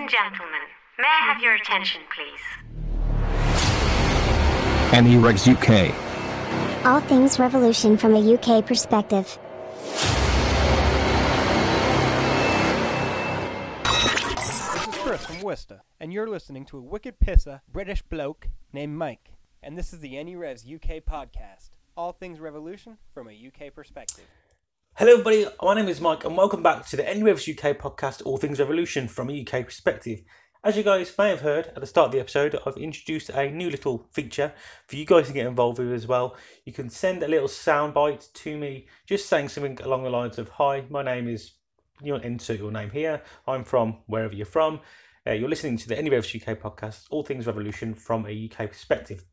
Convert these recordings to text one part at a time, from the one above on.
and gentlemen, may I have your attention, please? Revs UK. All things revolution from a UK perspective. This is Chris from Worcester, and you're listening to a wicked pisser British bloke named Mike. And this is the NE Revs UK podcast. All things revolution from a UK perspective. Hello, everybody. My name is Mike, and welcome back to the NE Revs UK podcast, All Things Revolution from a UK perspective. As you guys may have heard at the start of the episode, I've introduced a new little feature for you guys to get involved with as well. You can send a little soundbite to me, just saying something along the lines of "Hi, my name is." You to insert your name here. I'm from wherever you're from. Uh, you're listening to the NE Revs UK podcast, All Things Revolution from a UK perspective.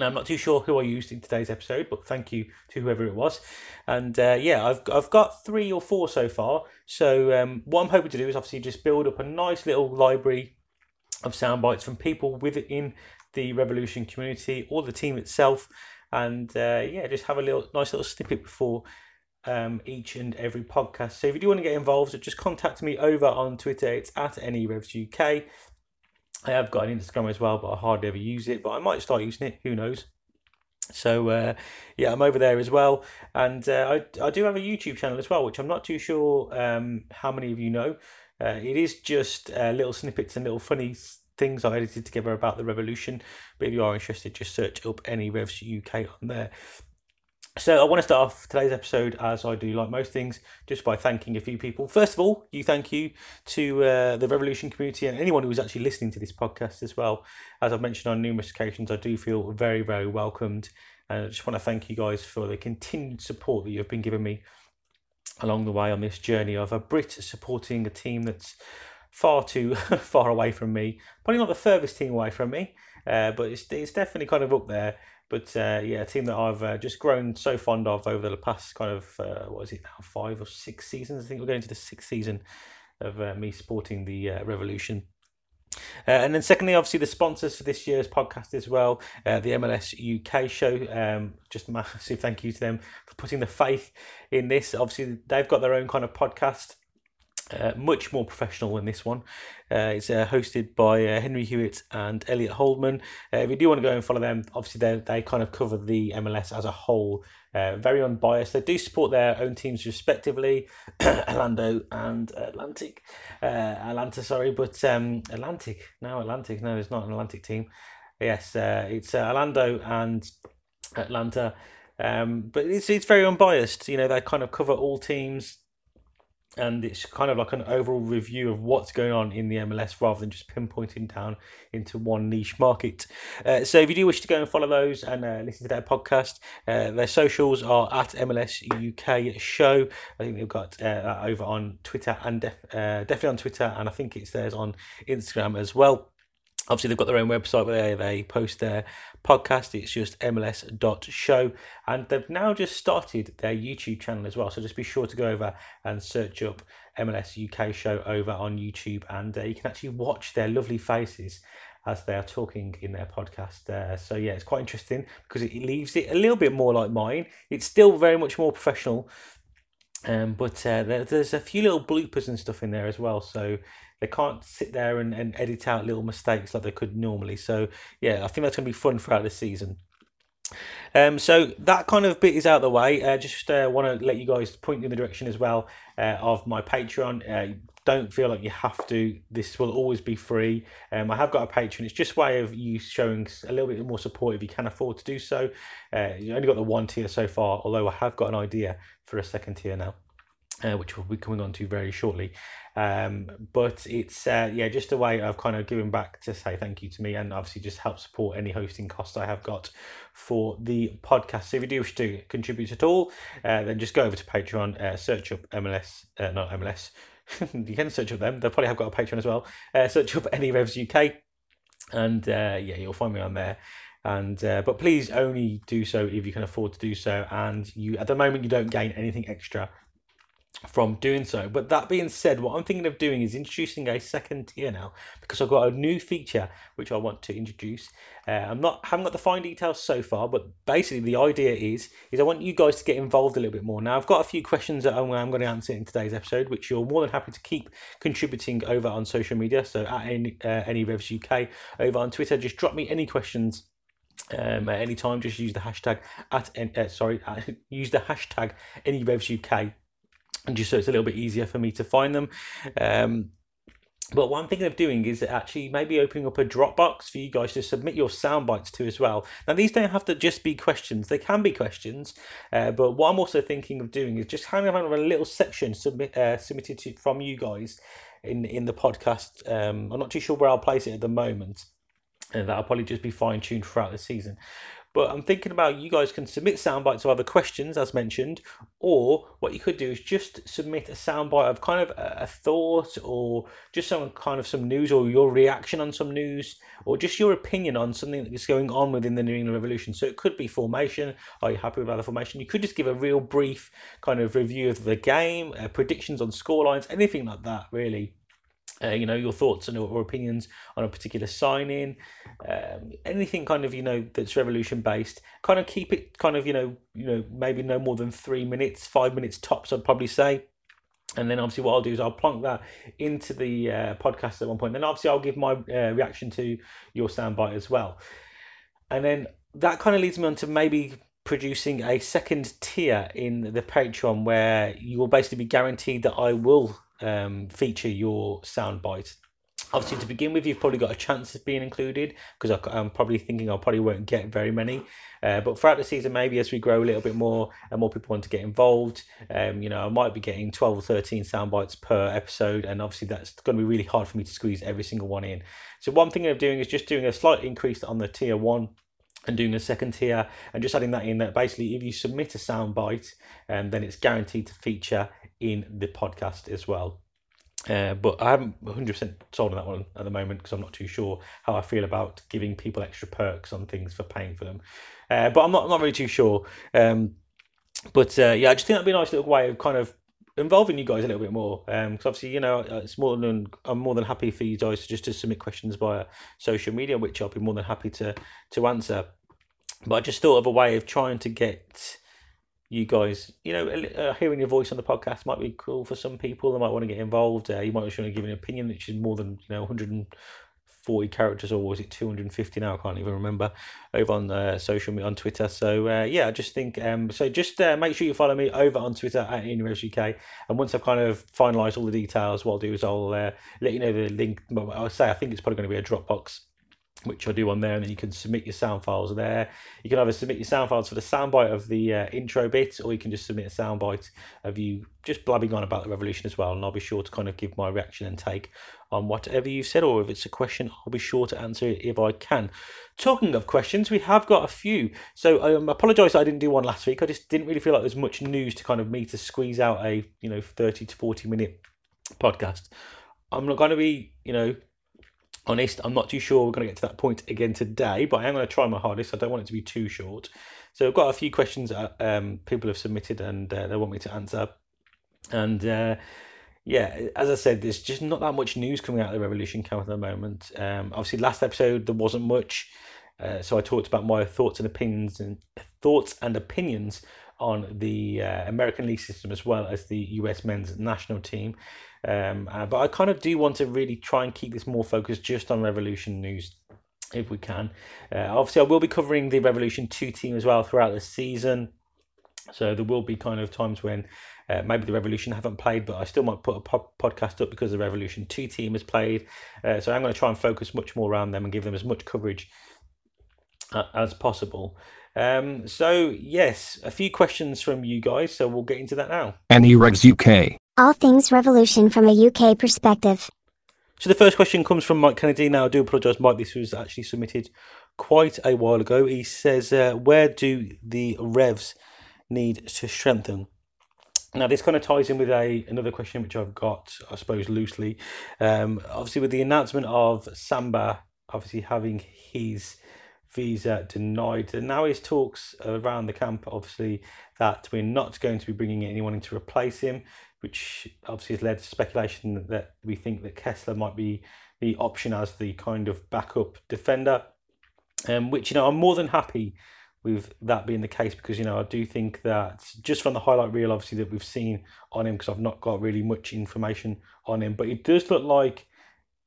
Now, I'm not too sure who I used in today's episode, but thank you to whoever it was. And uh, yeah, I've I've got three or four so far. So um, what I'm hoping to do is obviously just build up a nice little library of sound bites from people within the Revolution community or the team itself, and uh, yeah, just have a little nice little snippet before um, each and every podcast. So if you do want to get involved, just contact me over on Twitter. It's at NERevsUK. I have got an Instagram as well, but I hardly ever use it. But I might start using it. Who knows? So uh, yeah, I'm over there as well, and uh, I I do have a YouTube channel as well, which I'm not too sure um, how many of you know. Uh, it is just little snippets and little funny things I edited together about the revolution. But if you are interested, just search up NE Revs UK on there. So I want to start off today's episode as I do, like most things, just by thanking a few people. First of all, you thank you to uh, the Revolution community and anyone who's actually listening to this podcast as well. As I've mentioned on numerous occasions, I do feel very, very welcomed, and I just want to thank you guys for the continued support that you've been giving me along the way on this journey of a Brit supporting a team that's far too far away from me. Probably not the furthest team away from me, uh, but it's it's definitely kind of up there. But uh, yeah, a team that I've uh, just grown so fond of over the past kind of uh, what is it now five or six seasons? I think we're going to the sixth season of uh, me supporting the uh, Revolution. Uh, and then, secondly, obviously, the sponsors for this year's podcast as well, the MLS UK show. Um, just massive thank you to them for putting the faith in this. Obviously, they've got their own kind of podcast, uh, much more professional than this one. Uh, it's uh, hosted by uh, Henry Hewitt and Elliot Holdman. Uh, if you do want to go and follow them, obviously they they kind of cover the MLS as a whole, very unbiased. They do support their own teams respectively, Orlando and Atlantic, Atlanta, sorry, but um, Atlantic, no Atlantic, no, it's not an Atlantic team. Yes, it's Orlando and Atlanta. Um, but it's it's very unbiased. You know, they kind of cover all teams, and it's kind of like an overall review of what's going on in the MLS rather than just pinpointing down into one niche market. Uh, so if you do wish to go and follow those and uh, listen to their podcast, uh, their socials are at MLS UK Show. I think they've got uh, over on Twitter and def- uh, definitely on Twitter, and I think it's theirs on Instagram as well. Obviously, they've got their own website where they post their podcast. It's just mls.show. And they've now just started their YouTube channel as well. So just be sure to go over and search up MLS UK show over on YouTube. And uh, you can actually watch their lovely faces as they are talking in their podcast. Uh, so yeah, it's quite interesting because it leaves it a little bit more like mine. It's still very much more professional. Um, but uh, there, there's a few little bloopers and stuff in there as well. So they can't sit there and, and edit out little mistakes like they could normally. So yeah, I think that's going to be fun throughout the season. Um, so that kind of bit is out of the way. Uh, just uh, want to let you guys point in the direction as well uh, of my Patreon. Uh, don't feel like you have to. This will always be free. Um, I have got a Patreon. It's just way of you showing a little bit more support if you can afford to do so. Uh, you only got the one tier so far, although I have got an idea for a second tier now. Uh, which we'll be coming on to very shortly. Um, but it's uh, yeah, just a way of kind of giving back to say thank you to me, and obviously just help support any hosting costs I have got for the podcast. So if you do wish to contribute at all, uh, then just go over to Patreon, uh, search up MLS, uh, not MLS. you can search up them. They'll probably have got a Patreon as well. Uh, search up NE Revs UK, and yeah, you'll find me on there and uh, but please only do so if you can afford to do so and you at the moment you don't gain anything extra from doing so. But that being said, what I'm thinking of doing is introducing a second tier now because I've got a new feature which I want to introduce. Uh, I'm not haven't got the fine details so far, but basically the idea is is I want you guys to get involved a little bit more. Now I've got a few questions that I'm, I'm going to answer in today's episode, which you're more than happy to keep contributing over on social media. So at any uh, NE Revs UK over on Twitter, just drop me any questions um, at any time. Just use the hashtag at uh, sorry, use the hashtag NE Revs UK just so it's a little bit easier for me to find them. Um, but what I'm thinking of doing is actually maybe opening up a Dropbox for you guys to submit your sound bites to as well. Now, these don't have to just be questions, they can be questions. Uh, but what I'm also thinking of doing is just kind of having a little section submit, uh, submitted to, from you guys in, in the podcast. Um, I'm not too sure where I'll place it at the moment. And that'll probably just be fine tuned throughout the season. But I'm thinking about you guys can submit sound bites of other questions, as mentioned, or what you could do is just submit a soundbite of kind of a, thought or just some kind of some news or your reaction on some news or just your opinion on something that is going on within the New England Revolution. So it could be formation. Are you happy with the formation? You could just give a real brief kind of review of the game, uh, predictions on scorelines, anything like that, really. Uh, you know your thoughts and or opinions on a particular sign-in, um, anything kind of you know that's revolution based. Kind of keep it kind of you know you know maybe no more than three minutes, five minutes tops. I'd probably say. And then obviously what I'll do is I'll plonk that into the uh, podcast at one point. Then obviously I'll give my uh, reaction to your soundbite as well. And then that kind of leads me on to maybe producing a second tier in the Patreon where you will basically be guaranteed that I will um, feature your soundbite. Obviously, to begin with, you've probably got a chance of being included because I'm probably thinking I probably won't get very many. Uh, but throughout the season, maybe as we grow a little bit more and more people want to get involved, um, you know, I might be getting 12 or 13 sound bites per episode. And obviously, that's going to be really hard for me to squeeze every single one in. So, one thing I'm doing is just doing a slight increase on the tier one and doing a second tier and just adding that in that basically if you submit a soundbite um, then it's guaranteed to feature in the podcast as well. Uh, but I haven't 100% sold on that one at the moment because I'm not too sure how I feel about giving people extra perks on things for paying for them. Uh, but I'm not, I'm not really too sure. Um, but uh, yeah, I just think that'd be a nice little way of kind of involving you guys a little bit more. Because um, obviously, you know, it's more than I'm more than happy for you guys to just to submit questions via social media, which I'll be more than happy to to answer. But I just thought of a way of trying to get you guys, you know, uh, hearing your voice on the podcast might be cool for some people. They might want to get involved. Uh, you might just want to give an opinion, which is more than you know, 140 characters, or was it 250 now? I can't even remember. Over on uh, social media on Twitter. So uh, yeah, I just think um, so. Just uh, make sure you follow me over on Twitter at NE Revs UK. And once I've kind of finalised all the details, what I'll do is I'll uh, let you know the link. I'll say I think it's probably going to be a Dropbox which I do on there, and then you can submit your sound files there. You can either submit your sound files for the soundbite of the uh, intro bit, or you can just submit a soundbite of you just blabbing on about the revolution as well. And I'll be sure to kind of give my reaction and take on whatever you've said, or if it's a question, I'll be sure to answer it if I can. Talking of questions, we have got a few. So I um, apologise I didn't do one last week. I just didn't really feel like there's much news to kind of me to squeeze out a you know thirty to forty minute podcast. I'm not going to be you know honest. I'm not too sure we're going to get to that point again today, but I am going to try my hardest. I don't want it to be too short. So I've got a few questions that um, people have submitted and uh, they want me to answer. And uh, yeah, as I said, there's just not that much news coming out of the Revolution camp at the moment. Um, obviously, last episode there wasn't much, uh, so I talked about my thoughts and opinions and thoughts and opinions on the uh, American League system as well as the US men's national team. Um, uh, but I kind of do want to really try and keep this more focused just on Revolution news if we can. Uh, obviously, I will be covering the Revolution 2 team as well throughout the season. So there will be kind of times when uh, maybe the Revolution haven't played, but I still might put a po- podcast up because the Revolution 2 team has played. Uh, so I'm going to try and focus much more around them and give them as much coverage uh, as possible. Um, so, yes, a few questions from you guys, so we'll get into that now. NE Revs UK. All things revolution from a UK perspective. So the first question comes from Mike Kennedy. Now I do apologise, Mike. This was actually submitted quite a while ago. He says, uh, "Where do the Revs need to strengthen?" Now this kind of ties in with a another question which I've got, I suppose, loosely. Um, obviously, with the announcement of Samba, obviously having his visa denied. And now his talks around the camp, obviously, that we're not going to be bringing anyone in to replace him, which obviously has led to speculation that we think that Kessler might be the option as the kind of backup defender. Um, which you know I'm more than happy with that being the case because you know I do think that just from the highlight reel obviously that we've seen on him because I've not got really much information on him but he does look like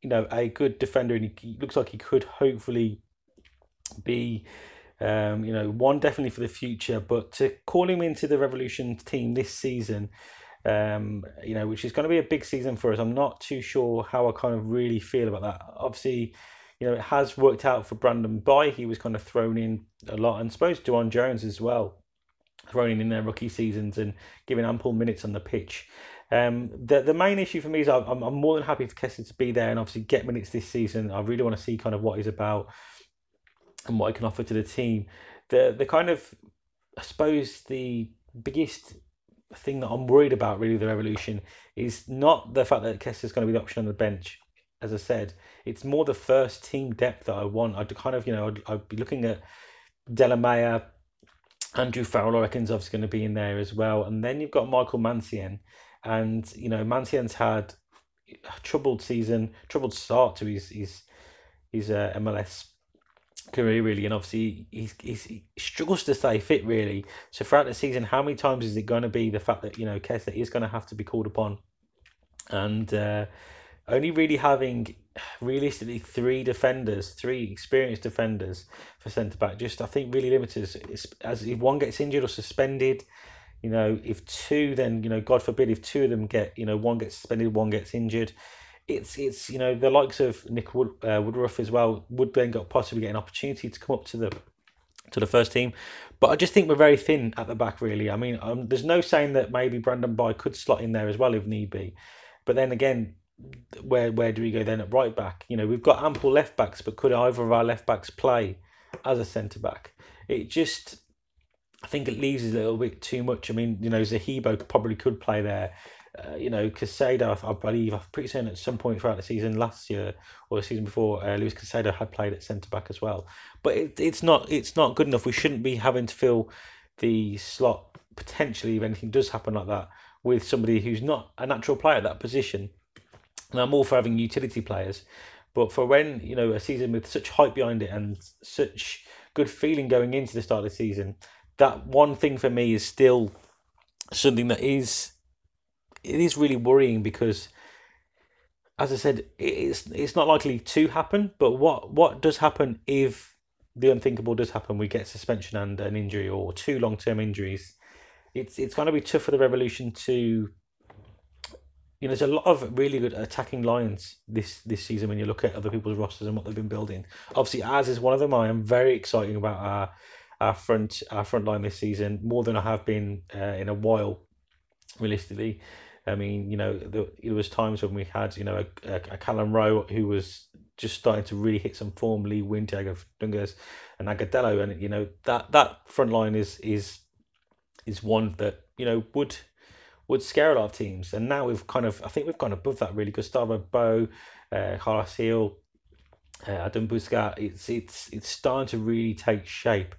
you know a good defender and he, looks like he could hopefully be um, you know one definitely for the future but to call him into the revolution team this season um, you know which is going to be a big season for us I'm not too sure how I kind of really feel about that obviously you know, it has worked out for Brandon Bye. He was kind of thrown in a lot, and I suppose DeJuan Jones as well, thrown in in their rookie seasons and given ample minutes on the pitch. Um, the the main issue for me is I'm, I'm more than happy for Kessler to be there and obviously get minutes this season. I really want to see kind of what he's about and what he can offer to the team. The the kind of I suppose the biggest thing that I'm worried about really the revolution is not the fact that Kessler's going to be the option on the bench as I said, it's more the first team depth that I want. I'd kind of, you know, I'd, I'd be looking at Delamea, Andrew Farrell, I reckon, is obviously going to be in there as well. And then you've got Michael Mancienne. And, you know, Mancienne's had a troubled season, troubled start to his, his, his uh, MLS career, really. And obviously, he's, he's, he struggles to stay fit, really. So throughout the season, how many times is it going to be the fact that, you know, Kessler is going to have to be called upon? And, uh, only really having realistically three defenders, three experienced defenders for centre back, just I think really limited as, as if one gets injured or suspended. You know, if two, then you know, God forbid, if two of them get, you know, one gets suspended, one gets injured. It's it's you know the likes of Nick Wood, uh, Woodruff as well would then got possibly get an opportunity to come up to the to the first team. But I just think we're very thin at the back, really. I mean, um, there's no saying that maybe Brandon Bye could slot in there as well if need be. But then again, where where do we go then at right back? You know, we've got ample left backs, but could either of our left backs play as a centre back? It just, I think it leaves a little bit too much. I mean, you know, Zahibo probably could play there. Uh, you know, Caicedo, I believe, I'm pretty certain at some point throughout the season last year or the season before, uh, Luis Caicedo had played at centre back as well. But it, it's not it's not good enough. We shouldn't be having to fill the slot potentially if anything does happen like that with somebody who's not a natural player at that position and I'm all for having utility players, but for when you know a season with such hype behind it and such good feeling going into the start of the season, that one thing for me is still something that is it is really worrying because as I said, it's it's not likely to happen. But what what does happen if the unthinkable does happen? We get suspension and an injury or two long term injuries. It's it's going to be tough for the Revolution to you know, there's a lot of really good attacking lines this this season when you look at other people's rosters and what they've been building. Obviously, ours is one of them. I am very excited about our our front our front line this season more than I have been uh, in a while. Realistically, I mean, you know, there, was times when we had you know a, a, Kelyn Rowe who was just starting to really hit some form. Lee Wintag Dungas and Agudelo, and you know that that front line is is is one that you know would would scare a lot of teams. And now we've kind of, I think we've gone above that really. Gustavo Bou, uh, Carles Gil, uh, Adam Buksa, it's, it's, it's starting to really take shape.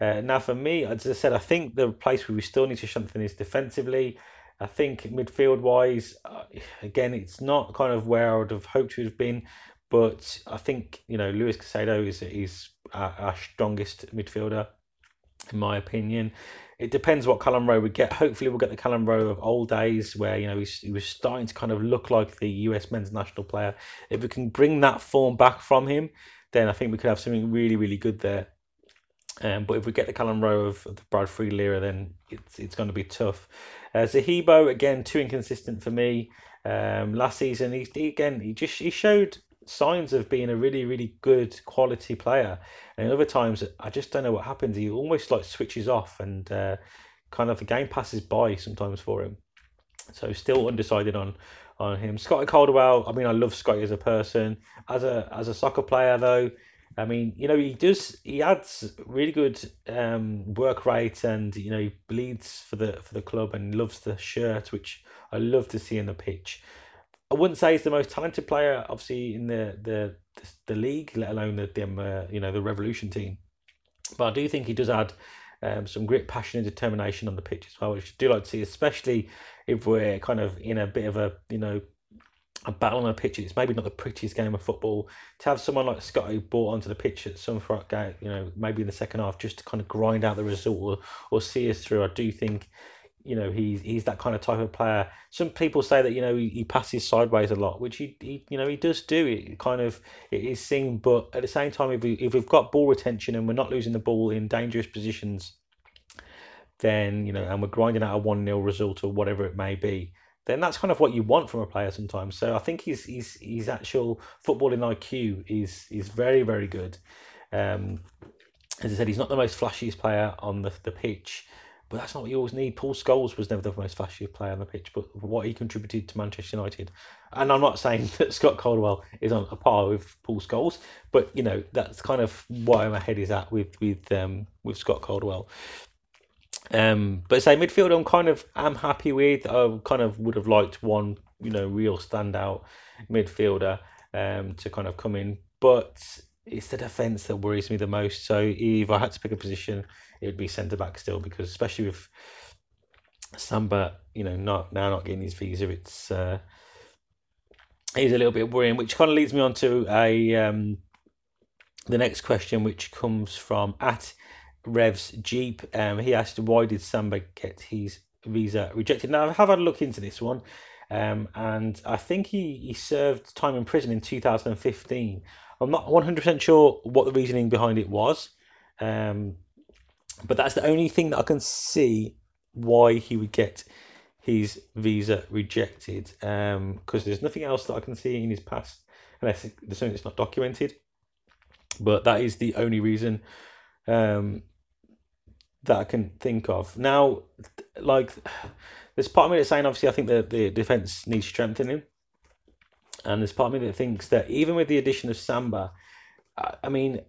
Uh, now, for me, as I said, I think the place where we still need to strengthen is defensively. I think midfield wise, uh, again, it's not kind of where I would have hoped to have been, but I think you know Luis Caicedo is is our, strongest midfielder, in my opinion it depends what Kelyn Rowe we get. Hopefully, we'll get the Kelyn Rowe of old days where you know he was starting to kind of look like the US men's national player. If we can bring that form back from him, then I think we could have something really, really good there. Um, but if we get the Kelyn Rowe of, of the Brad Friedel era, then it's it's going to be tough. Uh, Zahibo again too inconsistent for me. Um, last season, he, he again he just he showed signs of being a really, really good quality player. And other times, I just don't know what happens. He almost like switches off, and uh, kind of the game passes by sometimes for him. So still undecided on on him. Scotty Caldwell. I mean, I love Scotty as a person. As a as a soccer player, though, I mean, you know, he does he adds really good um, work rate, and you know, he bleeds for the for the club and loves the shirt, which I love to see in the pitch. I wouldn't say he's the most talented player, obviously in the the the, league, let alone the them uh, you know the Revolution team. But I do think he does add um, some grit, passion, and determination on the pitch as well, which I do like to see, especially if we're kind of in a bit of a you know a battle on the pitch. It's maybe not the prettiest game of football. To have someone like Scotty brought onto the pitch at some game, you know, maybe in the second half, just to kind of grind out the result or, or see us through. I do think you know he's he's that kind of type of player. Some people say that you know he, he passes sideways a lot, which he, he you know he does do. It kind of it is seen, but at the same time, if we if we've got ball retention and we're not losing the ball in dangerous positions, then you know, and we're grinding out a one 0 result or whatever it may be, then that's kind of what you want from a player sometimes. So I think his his his actual footballing IQ is is very very good. Um, as I said, he's not the most flashiest player on the, the pitch, but that's not what you always need. Paul Scholes was never the most flashy player on the pitch, but what he contributed to Manchester United. And I'm not saying that Scott Caldwell is on a par with Paul Scholes, but you know that's kind of where my head is at with with um, with Scott Caldwell. Um, but say midfield, I'm kind of I'm happy with. I kind of would have liked one, you know, real standout midfielder um, to kind of come in, but it's the defence that worries me the most. So if I had to pick a position, it would be centre back still because especially with Samba, you know, not now not getting his visa, it's uh, he's a little bit worrying. Which kind of leads me on to a um, the next question, which comes from at Revs Jeep. Um, he asked, "Why did Samba get his visa rejected?" Now I have had a look into this one. Um, and I think he, he served time in prison in 2015 I'm not 100% sure what the reasoning behind it was. Um, but that's the only thing that I can see why he would get his visa rejected. Because um, there's nothing else that I can see in his past, unless there's something that's not documented. But that is the only reason um, that I can think of. Now, like, there's part of me that's saying, obviously, I think that the defence needs strengthening. And there's part of me that thinks that even with the addition of Samba, I, I mean,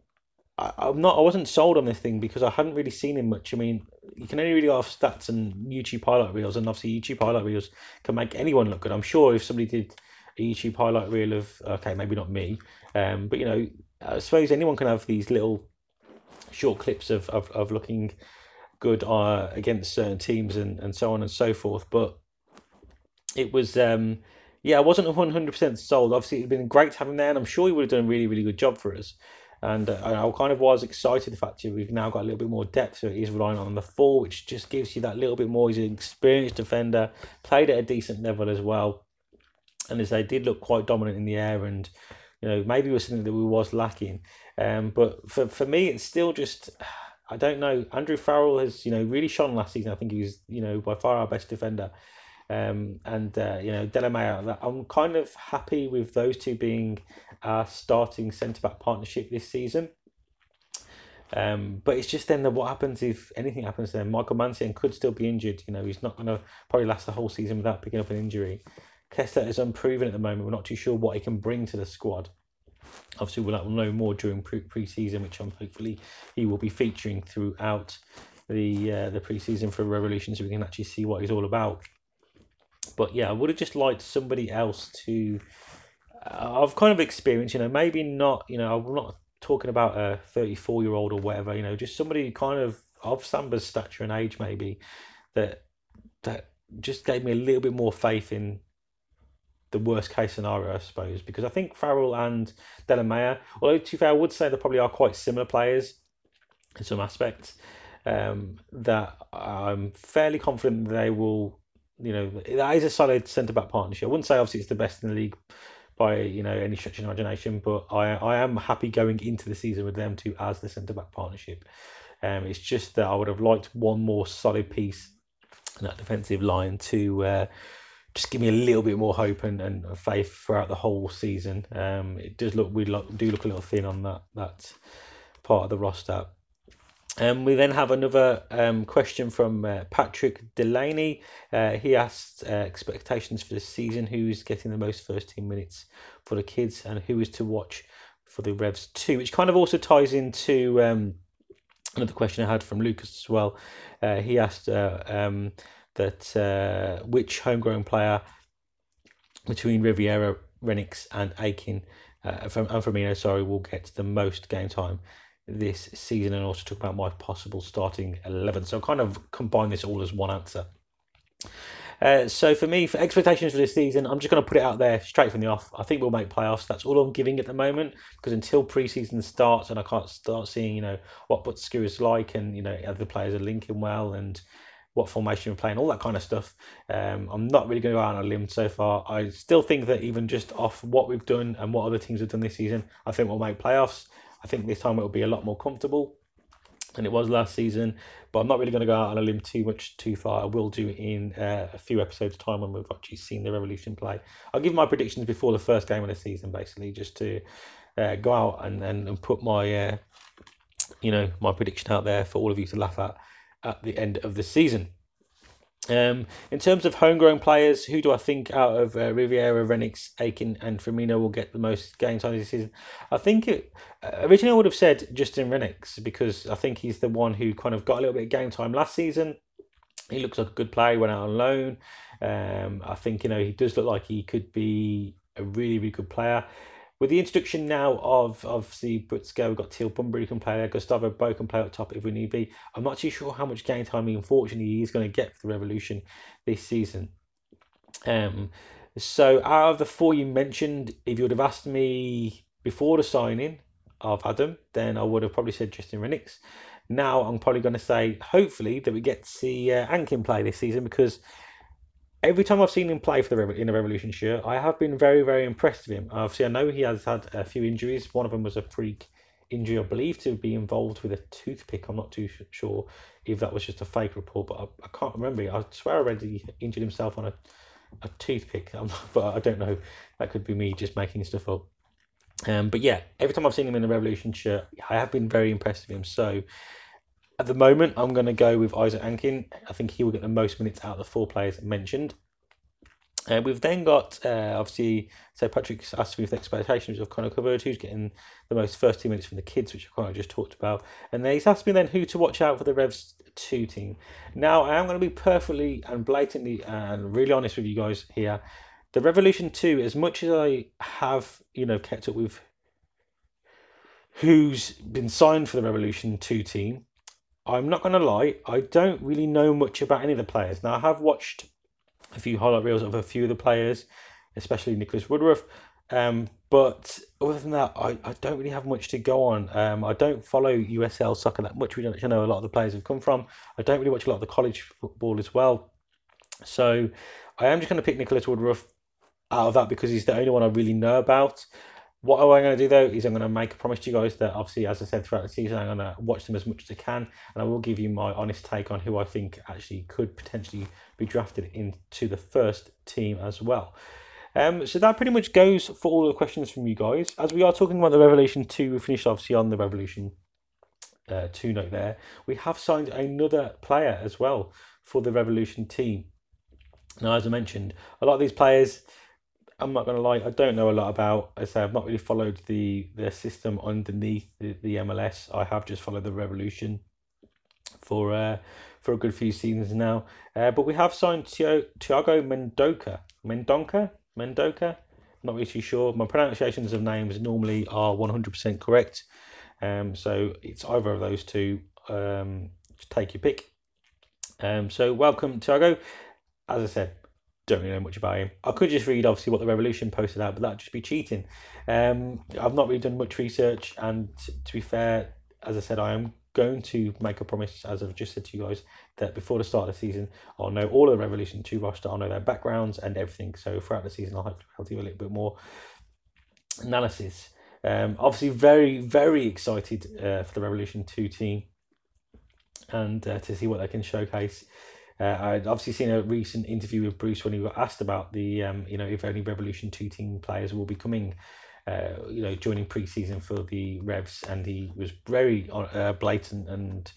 I, am not. I wasn't sold on this thing because I hadn't really seen him much. I mean, you can only really go off stats and YouTube highlight reels, and obviously YouTube highlight reels can make anyone look good. I'm sure if somebody did a YouTube highlight reel of okay, maybe not me, um, but you know, I suppose anyone can have these little short clips of of, of looking good uh, against certain teams and, and so on and so forth. But it was um, yeah, I wasn't 100% sold. Obviously, it'd been great to have him there, and I'm sure he would have done a really, really good job for us. And uh, I kind of was excited the fact that we've now got a little bit more depth, so he's relying on the four, which just gives you that little bit more. He's an experienced defender, played at a decent level as well. And as they did look quite dominant in the air, and you know, maybe it was something that we was lacking. Um, but for, for me, it's still just. I don't know. Andrew Farrell has, you know, really shone last season. I think he was, you know, by far our best defender. Um, and uh, you know Delamea, I'm kind of happy with those two being our starting centre back partnership this season. Um, but it's just then that what happens if anything happens then Michael Mancienne could still be injured. You know, he's not going to probably last the whole season without picking up an injury. Kessler is unproven at the moment. We're not too sure what he can bring to the squad. Obviously, we'll know more during pre season, which I'm hopefully he will be featuring throughout the uh, the pre season for Revolution, so we can actually see what he's all about. But yeah, I would have just liked somebody else to. Uh, I've kind of experienced, you know, maybe not, you know, I'm not talking about a 34 year old or whatever, you know, just somebody kind of of Samba's stature and age, maybe that that just gave me a little bit more faith in the worst case scenario, I suppose, because I think Farrell and Delamea, although to be fair, I would say they probably are quite similar players in some aspects, um, that I'm fairly confident they will you know, that is a solid centre back partnership. I wouldn't say obviously it's the best in the league by you know any stretch of imagination, but I I am happy going into the season with them two as the centre back partnership. Um, it's just that I would have liked one more solid piece in that defensive line to uh, just give me a little bit more hope and, and faith throughout the whole season. Um, it does look we look, do look a little thin on that that part of the roster. Um, we then have another um, question from uh, Patrick Delaney. Uh, he asked uh, expectations for the season, who's getting the most first team minutes for the kids, and who is to watch for the Revs too, which kind of also ties into um, another question I had from Lucas as well. Uh, he asked uh, um, that uh, which homegrown player between Rivera, Rennicks, and Angking uh, from and Firmino, sorry, will get the most game time this season, and also talk about my possible starting eleven. So, I'll kind of combine this all as one answer. Uh, so for me, for expectations for this season, I'm just going to put it out there straight from the off. I think we'll make playoffs. That's all I'm giving at the moment because until preseason starts and I can't start seeing, you know, what Buksa is like and you know other players are linking well and what formation we're playing, all that kind of stuff. Um, I'm not really going to go out on a limb so far. I still think that even just off what we've done and what other teams have done this season, I think we'll make playoffs. I think this time it will be a lot more comfortable than it was last season. But I'm not really going to go out on a limb too much too far. I will do in uh, a few episodes' time when we've actually seen the Revolution play. I'll give my predictions before the first game of the season, basically, just to uh, go out and, and, and put my uh, you know my prediction out there for all of you to laugh at at the end of the season. Um, in terms of homegrown players, who do I think out of uh, Rivera, Rennicks, Angking, and Firmino will get the most game time this season? I think it, uh, originally I would have said Justin Rennicks because I think he's the one who kind of got a little bit of game time last season. He looks like a good player. He went out on loan. Um, I think you know he does look like he could be a really really good player with the introduction now of obviously Buksa, we've got Teal Bunbury can play there, Gustavo Bou can play up top if we need be. I'm not too sure how much game time he unfortunately he's going to get for the Revolution this season. Um, so out of the four you mentioned, if you would have asked me before the signing of Adam, then I would have probably said Justin Rennicks. Now I'm probably going to say hopefully that we get to see uh, Angking play this season because every time I've seen him play for the in a Revolution shirt, I have been very, very impressed with him. Obviously, I know he has had a few injuries. One of them was a freak injury, I believe, to be involved with a toothpick. I'm not too sure if that was just a fake report, but I, I can't remember. I swear I read he injured himself on a, a toothpick, but I don't know. That could be me just making stuff up. Um, but yeah, every time I've seen him in a Revolution shirt, I have been very impressed with him. So at the moment, I'm going to go with Isaac Angking. I think he will get the most minutes out of the four players mentioned. Uh, we've then got, uh, obviously, so Patrick's asked me with expectations of Connor covered, who's getting the most first team minutes from the kids, which I kind of just talked about. And then he's asked me then who to watch out for the Revs 2 team. Now, I am going to be perfectly and blatantly and really honest with you guys here. The Revolution 2, as much as I have, you know, kept up with who's been signed for the Revolution 2 team, I'm not going to lie, I don't really know much about any of the players. Now, I have watched a few highlight reels of a few of the players, especially Nicholas Woodruff. Um, but other than that, I, I don't really have much to go on. Um, I don't follow USL soccer that much. We don't actually know a lot of the players have come from. I don't really watch a lot of the college football as well. So I am just going to pick Nicholas Woodruff out of that because he's the only one I really know about. What am I going to do though is I'm going to make a promise to you guys that obviously, as I said throughout the season, I'm going to watch them as much as I can, and I will give you my honest take on who I think actually could potentially be drafted into the first team as well. Um, so that pretty much goes for all the questions from you guys. As we are talking about the Revolution 2, we finished obviously on the Revolution uh, 2 note there. We have signed another player as well for the Revolution team. Now, as I mentioned, a lot of these players I'm not to lie, I don't know a lot about. I say I've not really followed the the system underneath the, the MLS. I have just followed the Revolution for uh, for a good few seasons now. Uh, but we have signed Tiago Mendoca, Mendonca, Mendoca. I'm not really too sure. My pronunciations of names normally are 100% correct. Um, so it's either of those two. Um, take your pick. Um, so welcome, Tiago. As I said, don't really know much about him. I could just read obviously what the Revolution posted out, but that'd just be cheating. Um, I've not really done much research, and to be fair, as I said, I am going to make a promise, as I've just said to you guys, that before the start of the season, I'll know all of the Revolution 2 roster, I'll know their backgrounds and everything. So throughout the season, I'll have to, do a little bit more analysis. Um, obviously, very, very excited uh, for the Revolution 2 team and uh, to see what they can showcase. Uh, I'd obviously seen a recent interview with Bruce when he got asked about the, um, you know, if any Revolution 2 team players will be coming, uh, you know, joining pre-season for the Revs, and he was very uh, blatant and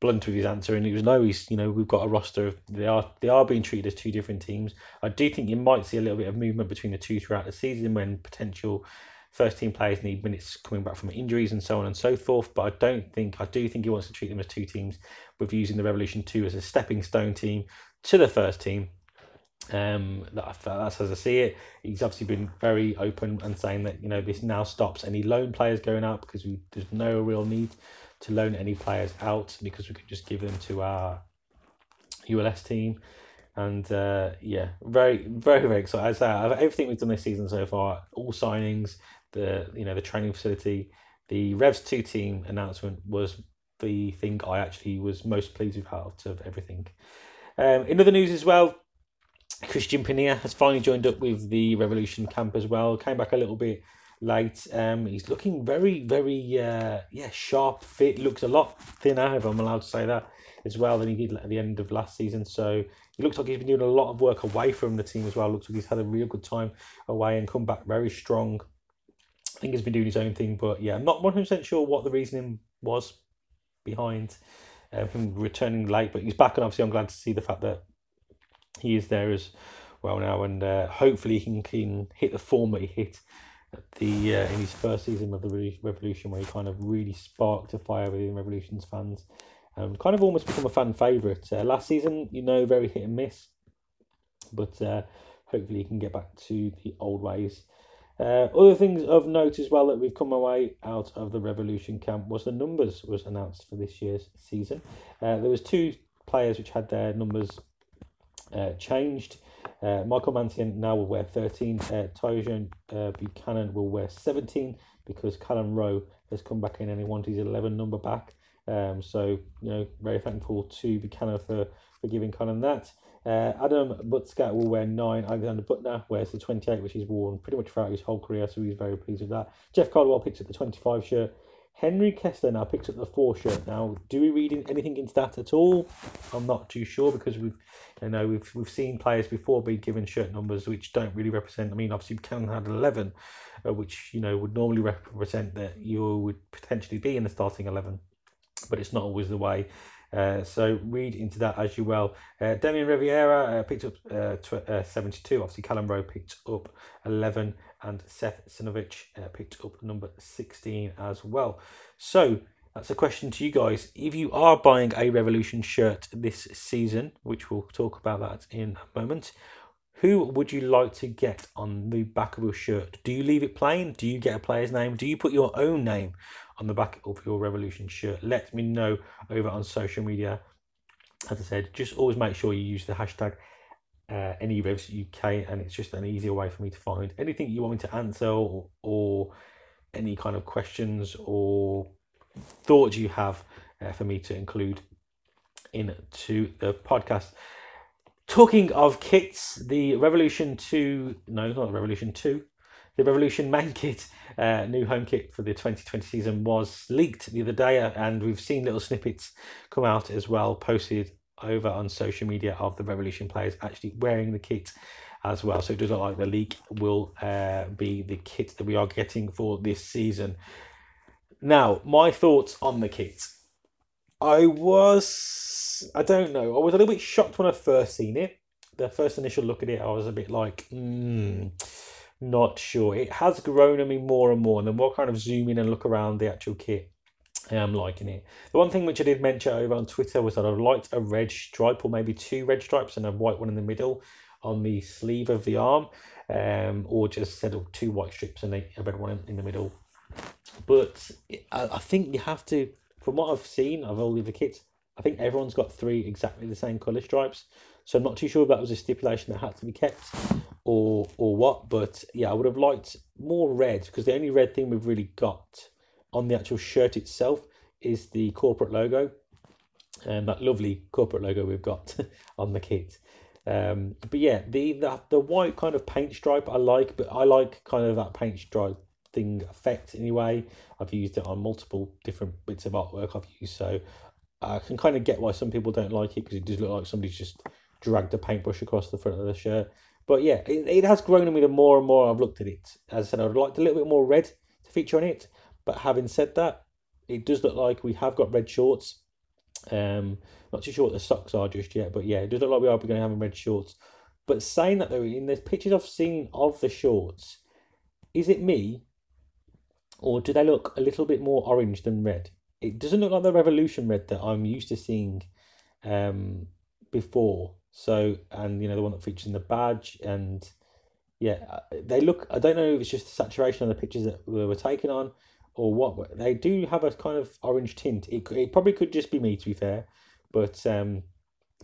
blunt with his answer, and he was no, he's, you know, we've got a roster of they are they are being treated as two different teams. I do think you might see a little bit of movement between the two throughout the season when potential first team players need minutes coming back from injuries and so on and so forth. But I don't think I do think he wants to treat them as two teams with using the Revolution 2 as a stepping stone team to the first team. Um, that, that's as I see it. He's obviously been very open and saying that you know this now stops any loan players going out because we, there's no real need to loan any players out because we could just give them to our USL team. And uh, yeah, very, very, very excited. As I everything we've done this season so far, all signings, the you know the training facility, the Revs two team announcement was the thing I actually was most pleased with out of everything. Um, in other news as well, Cristian Penilla has finally joined up with the Revolution camp as well. Came back a little bit late. Um, he's looking very, very, uh, yeah, sharp, fit. Looks a lot thinner, if I'm allowed to say that, as well than he did at the end of last season. So he looks like he's been doing a lot of work away from the team as well. Looks like he's had a real good time away and come back very strong. I think he's been doing his own thing, but yeah, I'm not 100% sure what the reasoning was behind uh, him returning late, but he's back, and obviously I'm glad to see the fact that he is there as well now, and uh, hopefully he can, hit the form that he hit the uh, in his first season of the Revolution, where he kind of really sparked a fire within Revolution's fans, um, kind of almost become a fan favourite. Uh, last season, you know, very hit and miss, but uh, hopefully he can get back to the old ways. Uh, other things of note as well that we've come away out of the Revolution camp was the numbers was announced for this year's season. Uh, there was two players which had their numbers uh, changed. Uh, Michael Mancienne now will wear 13. Uh, Tajon uh, Buchanan will wear 17 because Kelyn Rowe has come back in and he wanted his 11 number back. Um, so, you know, very thankful to Buchanan for, for giving Kelyn that. Uh, Adam Buksa will wear 9. Alexander Büttner wears the 28, which he's worn pretty much throughout his whole career, so he's very pleased with that. Jeff Caldwell picks up the 25 shirt. Henry Kessler now picks up the 4 shirt. Now, do we read anything into that at all? I'm not too sure because we've you know, we've we've seen players before be given shirt numbers which don't really represent. I mean, obviously Buchanan had eleven, uh, which you know would normally represent that you would potentially be in the starting eleven, but it's not always the way. Uh, so read into that as you will. Uh, Damian Rivera uh, picked up uh, tw- uh, 72. Obviously, Kelyn Rowe picked up 11, and Seth Sinovic uh, picked up number 16 as well. So that's a question to you guys. If you are buying a Revolution shirt this season, which we'll talk about that in a moment, who would you like to get on the back of your shirt? Do you leave it plain? Do you get a player's name? Do you put your own name on the back of your Revolution shirt? Let me know over on social media. As I said, just always make sure you use the hashtag uh, UK, and it's just an easier way for me to find anything you want me to answer or, or any kind of questions or thoughts you have uh, for me to include into the podcast. Talking of kits, the Revolution 2, no, not Revolution 2, the Revolution main kit, uh, new home kit for the 2020 season was leaked the other day, uh, and we've seen little snippets come out as well, posted over on social media of the Revolution players actually wearing the kit as well. So it does look like the leak will uh, be the kit that we are getting for this season. Now, my thoughts on the kit. I was, I don't know, I was a little bit shocked when I first seen it. The first initial look at it, I was a bit like, hmm, not sure. It has grown on me more and more. And the more kind of zoom in and look around the actual kit, I am liking it. The one thing which I did mention over on Twitter was that I liked a red stripe or maybe two red stripes and a white one in the middle on the sleeve of the arm, um, or just said two white strips and a red one in the middle but I, I think you have to, from what I've seen of all the other kits, I think everyone's got three exactly the same colour stripes. So I'm not too sure if that was a stipulation that had to be kept or or what. But yeah, I would have liked more red because the only red thing we've really got on the actual shirt itself is the corporate logo and that lovely corporate logo we've got on the kit. Um, but yeah, the, the the white kind of paint stripe I like, but I like kind of that paint stripe thing effect anyway. I've used it on multiple different bits of artwork I've used, so I can kind of get why some people don't like it because it does look like somebody's just dragged a paintbrush across the front of the shirt. But yeah, it, it has grown on me the more and more I've looked at it. As I said, I'd like a little bit more red to feature on it. But having said that, it does look like we have got red shorts. Um, not too sure what the socks are just yet, but yeah, it does look like we are going to have red shorts. But saying that though, in the pictures I've seen of the shorts, is it me or do they look a little bit more orange than red? It doesn't look like the Revolution red that I'm used to seeing um, before. So and you know the one that features in the badge and yeah, uh, they look. I don't know if it's just the saturation of the pictures that were taken on, or what. They do have a kind of orange tint. It it probably could just be me, to be fair, but um,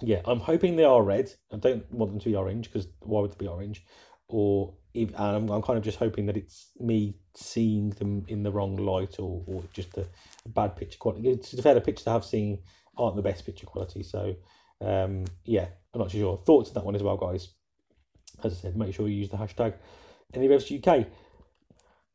yeah, I'm hoping they are red. I don't want them to be orange because why would they be orange? Or if, I'm, I'm kind of just hoping that it's me seeing them in the wrong light or, or just a, a bad picture quality. To be fair, the pictures I have seen aren't the best picture quality. So um, yeah, I'm not too sure. Thoughts on that one as well, guys. As I said, make sure you use the hashtag NE Revs UK.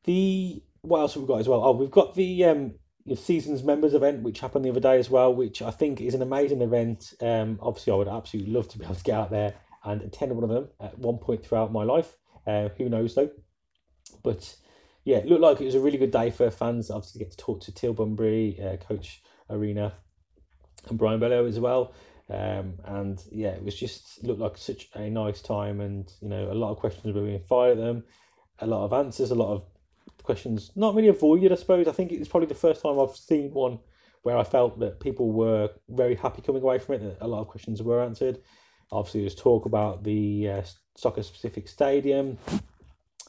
The what else have we got as well? Oh, we've got the um, season's members event, which happened the other day as well, which I think is an amazing event. Um, obviously, I would absolutely love to be able to get out there and attend one of them at one point throughout my life. Uh, who knows though? But yeah, it looked like it was a really good day for fans. Obviously, to get to talk to Teal Bunbury, uh, Coach Arena, and Brian Bilello as well. Um, and yeah, it was just looked like such a nice time, and you know, a lot of questions were being fired at them, a lot of answers, a lot of questions not really avoided. I suppose I think it's probably the first time I've seen one where I felt that people were very happy coming away from it. That a lot of questions were answered. Obviously, there's talk about the uh, soccer specific stadium,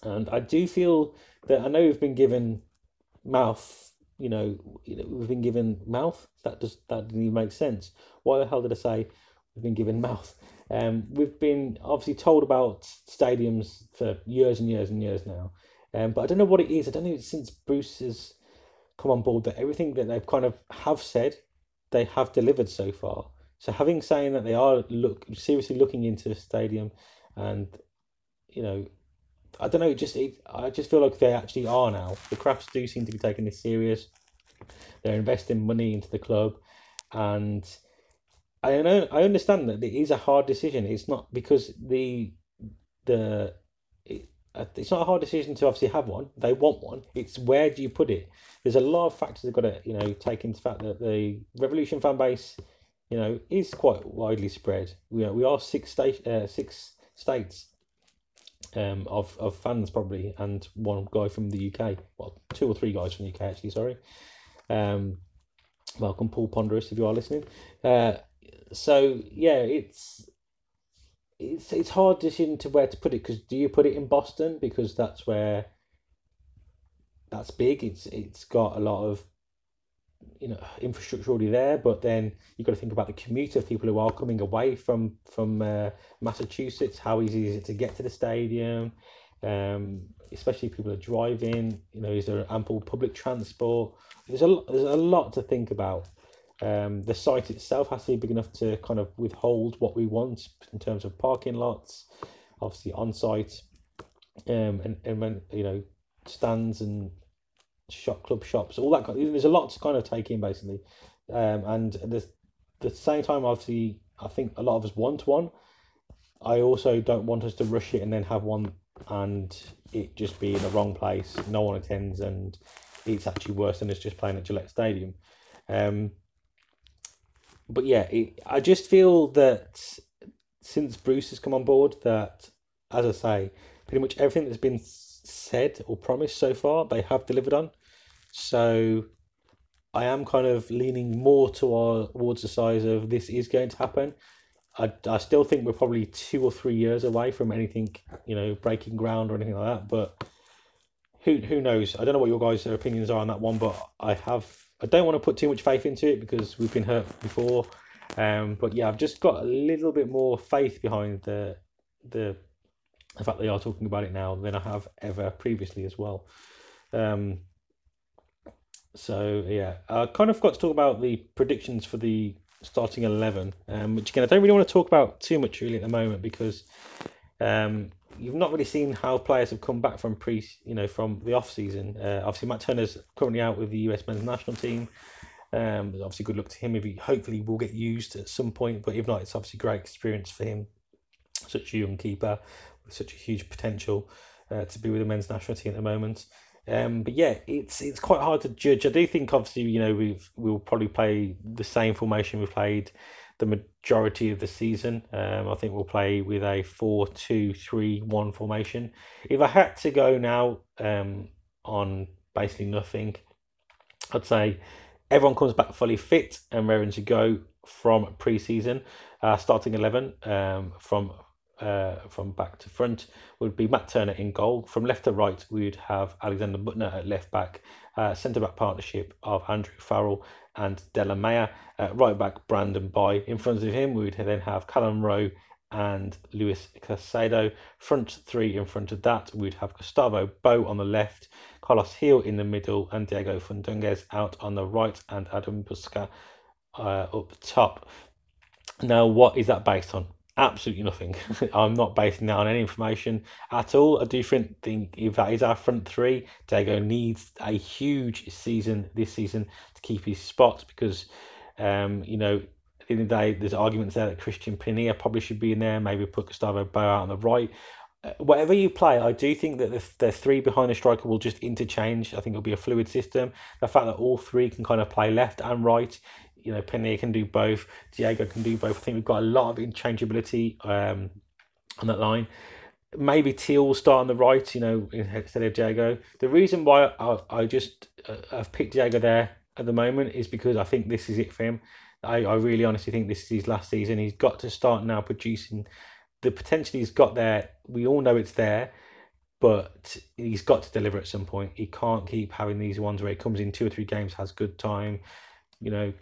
and I do feel that I know we've been given mouth you know, we've been given mouth. That does that didn't even make sense. Why the hell did I say we've been given mouth? Um, we've been obviously told about stadiums for years and years and years now, um, but I don't know what it is. I don't know since Bruce has come on board that everything that they've kind of have said, they have delivered so far. So having saying that they are look seriously looking into a stadium, and you know I don't know. Just it, I just feel like they actually are now. The Krafts do seem to be taking this serious. They're investing money into the club, and I know I understand that it is a hard decision. It's not because the the it, uh, it's not a hard decision to obviously have one. They want one. It's where do you put it? There's a lot of factors that got to you know take into fact that the Revolution fan base, you know, is quite widely spread. We we are six state uh, six states um, of of fans probably, and one guy from the UK. Well, two or three guys from the UK actually. Sorry. Um, welcome, Paul Ponderous, if you are listening. Uh, so yeah, it's it's it's hard decision to where to put it because do you put it in Boston because that's where that's big. It's it's got a lot of you know infrastructure already there but then you've got to think about the commuter people who are coming away from from uh, massachusetts how easy is it to get to the stadium? Um, especially people are driving you know is there ample public transport? There's a there's a lot to think about. Um, the site itself has to be big enough to kind of withhold what we want in terms of parking lots obviously on site um, and, and when you know stands and shop club shops, all that. Kind of, there's a lot to kind of take in basically, um, and the the same time, obviously, I think a lot of us want one. I also don't want us to rush it and then have one and it just be in the wrong place. No one attends, and it's actually worse than it's just playing at Gillette Stadium. Um, but yeah, it, I just feel that since Bruce has come on board, that as I say, pretty much everything that's been said or promised so far, they have delivered on. So I am kind of leaning more towards the size of this is going to happen. I, I still think we're probably two or three years away from anything, you know, breaking ground or anything like that. But who who knows? I don't know what your guys' opinions are on that one, but I have I don't want to put too much faith into it because we've been hurt before. Um, but yeah, I've just got a little bit more faith behind the the the fact they are talking about it now than I have ever previously as well. Um, so yeah, I kind of got to talk about the predictions for the starting eleven, um, which again I don't really want to talk about too much really at the moment because um, you've not really seen how players have come back from pre, you know, from the off season. Uh, obviously, Matt Turner's currently out with the US men's national team. Um, obviously, good luck to him if he hopefully will get used at some point. But if not, it's obviously great experience for him. Such a young keeper with such a huge potential uh, to be with the men's national team at the moment. Um, but yeah, it's it's quite hard to judge. I do think obviously you know we've we'll probably play the same formation we played the majority of the season. Um, I think we'll play with a four two three one formation. If I had to go now um, on basically nothing, I'd say everyone comes back fully fit and raring to go. from pre-season. Uh, starting eleven um, from uh, from back to front would be Matt Turner in goal. From left to right, we would have Alexander Büttner at left back. Uh, centre back partnership of Andrew Farrell and Delamea. Uh, right back Brandon Bye. In front of him, we would then have Kelyn Rowe and Luis Caicedo. Front three in front of that, we'd have Gustavo Bou on the left, Carles Gil in the middle, and Diego Fagúndez out on the right, and Adam Buksa uh, up top. Now, what is that based on? Absolutely nothing. I'm not basing that on any information at all. I do think, think if that is our front three, Diego needs a huge season this season to keep his spot because, um, you know, at the end of the day, there's arguments there that Cristian Penilla probably should be in there. Maybe put Gustavo Bou out on the right. Uh, whatever you play, I do think that the, the three behind the striker will just interchange. I think it'll be a fluid system. The fact that all three can kind of play left and right you know, Penilla can do both. Diego can do both. I think we've got a lot of interchangeability um, on that line. Maybe Teal will start on the right, you know, instead of Diego. The reason why I, I just uh, I've picked Diego there at the moment is because I think this is it for him. I, I really honestly think this is his last season. He's got to start now producing the potential he's got there. We all know it's there, but he's got to deliver at some point. He can't keep having these ones where he comes in two or three games, has good time, you know,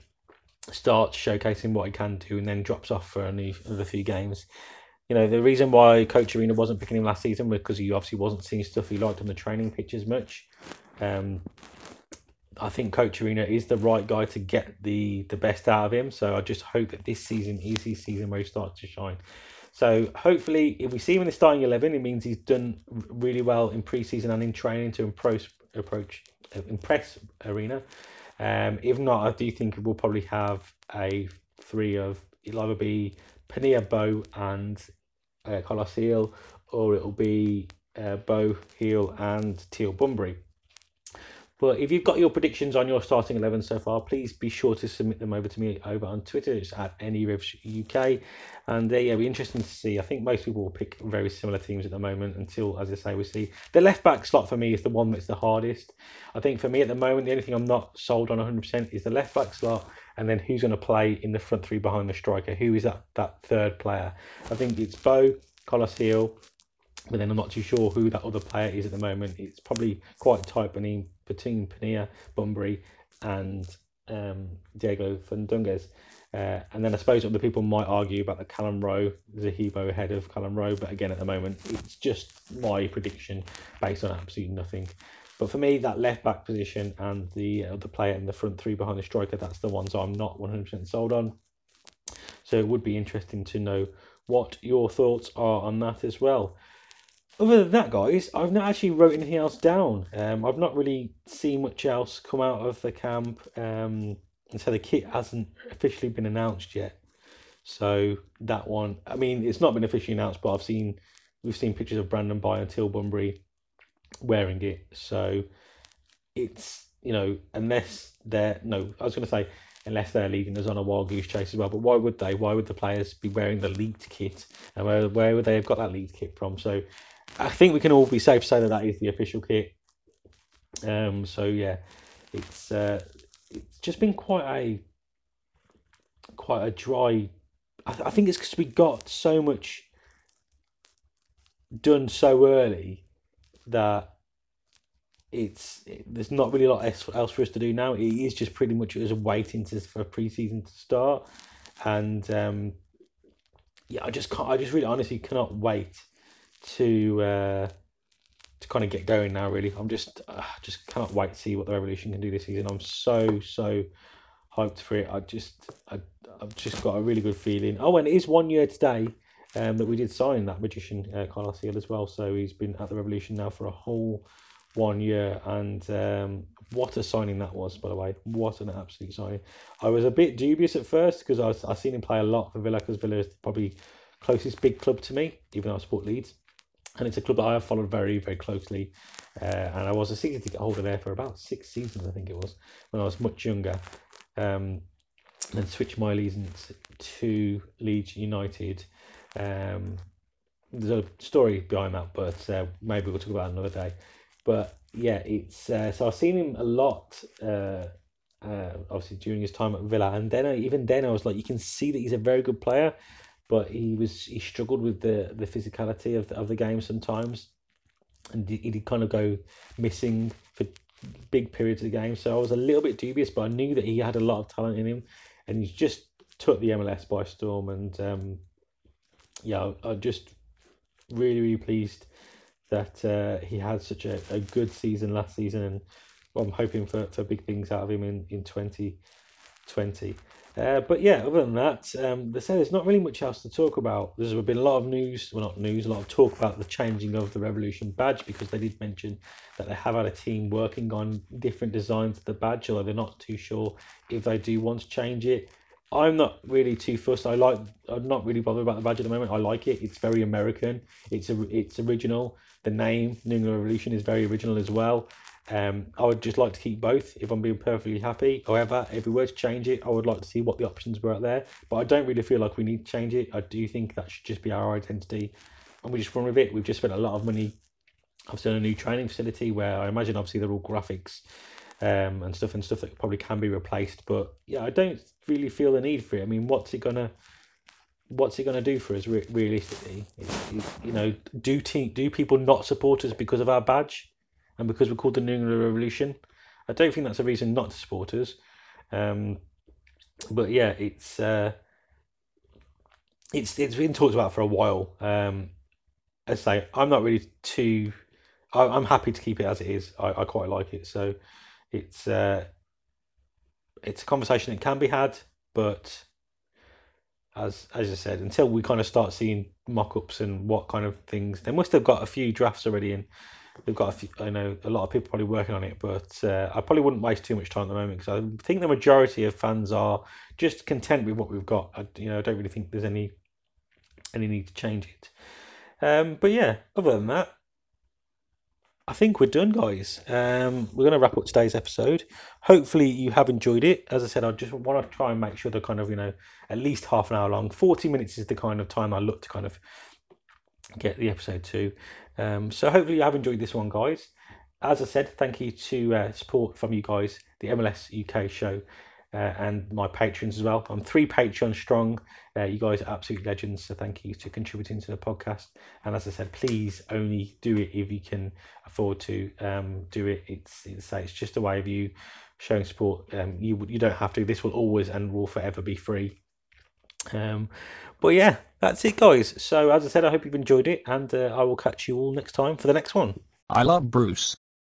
starts showcasing what he can do and then drops off for only another few games. You know, the reason why Coach Arena wasn't picking him last season was because he obviously wasn't seeing stuff he liked on the training pitch as much. Um, I think Coach Arena is the right guy to get the the best out of him. So I just hope that this season is his season where he starts to shine. So hopefully, if we see him in the starting eleven, it means he's done really well in preseason and in training to approach approach impress Arena. Um, if not, I do think we'll probably have a three of it'll either be Penilla Bou and uh, or it'll be uh, Bou, Gil, and Teal Bunbury. But if you've got your predictions on your starting 11 so far, please be sure to submit them over to me over on Twitter. It's at UK. And uh, yeah, it'll be interesting to see. I think most people will pick very similar teams at the moment until, as I say, we see. The left back slot for me is the one that's the hardest. I think for me at the moment, the only thing I'm not sold on 100% is the left back slot and then who's going to play in the front three behind the striker. Who is that, that third player? I think it's Bou, Carles Gil, but then I'm not too sure who that other player is at the moment. It's probably quite tight between, between Penilla, Bunbury, and um, Diego Fagúndez. Uh, and then I suppose other people might argue about the Kelyn Rowe, Zahibo ahead of Kelyn Rowe, but again, at the moment, it's just my prediction based on absolutely nothing. But for me, that left back position and the other player in the front three behind the striker, that's the ones I'm not 100% sold on. So it would be interesting to know what your thoughts are on that as well other than that, guys, I've not actually wrote anything else down. Um, I've not really seen much else come out of the camp, um, and so the kit hasn't officially been announced yet. So that one, I mean, it's not been officially announced, but I've seen we've seen pictures of Brandon Bye and Bunbury wearing it. So it's you know, unless they're no, I was going to say unless they're leading us on a wild goose chase as well. But why would they? Why would the players be wearing the leaked kit? And where where would they have got that leaked kit from? So I think we can all be safe to say that that is the official kit. Um, so yeah, it's uh, it's just been quite a quite a dry. I, th- I think it's because we got so much done so early that it's it, there's not really a lot else, else for us to do now. It is just pretty much us waiting to, for preseason to start, and um, yeah, I just can't. I just really honestly cannot wait to uh, to kind of get going now. Really, I'm just uh, just cannot wait to see what the Revolution can do this season. I'm so so hyped for it. I just I, I've just got a really good feeling. Oh, and it is one year today um, that we did sign that magician uh, Carles Gil as well. So he's been at the Revolution now for a whole one year, and um, what a signing that was, by the way. What an absolute signing. I was a bit dubious at first because I I seen him play a lot for Villa because Villa is probably closest big club to me, even though I support Leeds and it's a club that I have followed very, very closely. Uh, and I was a season ticket holder there for about six seasons, I think it was, when I was much younger. Um, then switched my allegiance to Leeds United. Um, there's a story behind that, but uh, maybe we'll talk about another day. But yeah, it's uh, so I've seen him a lot uh, uh, obviously during his time at Villa, and then I, even then I was like, you can see that he's a very good player, but he was he struggled with the the physicality of the, of the game sometimes, and he, he did kind of go missing for big periods of the game. So I was a little bit dubious, but I knew that he had a lot of talent in him, and he's just took the MLS by storm. And um, yeah, I, I just really really pleased that uh, he had such a, a good season last season, and I'm hoping for, for big things out of him in in twenty twenty. Uh, but yeah, other than that, um, they say there's not really much else to talk about. There's been a lot of news, well, not news, a lot of talk about the changing of the Revolution badge because they did mention that they have had a team working on different designs of the badge, although they're not too sure if they do want to change it. I'm not really too fussed. I like. I'm not really bothered about the badge at the moment. I like it. It's very American. It's a. It's original. The name New England Revolution is very original as well. Um, I would just like to keep both if I'm being perfectly happy. However, if we were to change it, I would like to see what the options were out there. But I don't really feel like we need to change it. I do think that should just be our identity, and we just run with it. We've just spent a lot of money. I've done a new training facility where I imagine obviously they're all graphics um, and stuff and stuff that probably can be replaced. But yeah, I don't really feel the need for it. I mean, what's it gonna what's it gonna do for us re- realistically? It's, it's, you know, do te- do people not support us because of our badge and because we're called the New England Revolution? I don't think that's a reason not to support us. Um, but yeah, it's uh, it's it's been talked about for a while. Um, as I say, I'm not really too. I, I'm happy to keep it as it is. I, I quite like it. So it's uh, it's a conversation that can be had, but as as I said, until we kind of start seeing mock-ups and what kind of things, they must have got a few drafts already in. They've got a few. I know a lot of people probably working on it, but uh, I probably wouldn't waste too much time at the moment because I think the majority of fans are just content with what we've got. I, you know, I don't really think there's any any need to change it. Um, but yeah, other than that, I think we're done, guys. Um, we're going to wrap up today's episode. Hopefully, you have enjoyed it. As I said, I just want to try and make sure they're kind of, you know, at least half an hour long. 40 minutes is the kind of time I look to kind of get the episode to. Um, so, hopefully, you have enjoyed this one, guys. As I said, thank you to uh, support from you guys, the MLS UK show. Uh, and my patrons as well. I'm three Patreon strong. Uh, you guys are absolute legends, so thank you to contributing to the podcast. And as I said, please only do it if you can afford to um, do it. It's it's it's just a way of you showing support. Um, you you don't have to. This will always and will forever be free. Um, but yeah, that's it, guys. So as I said, I hope you've enjoyed it, and uh, I will catch you all next time for the next one. I love Bruce.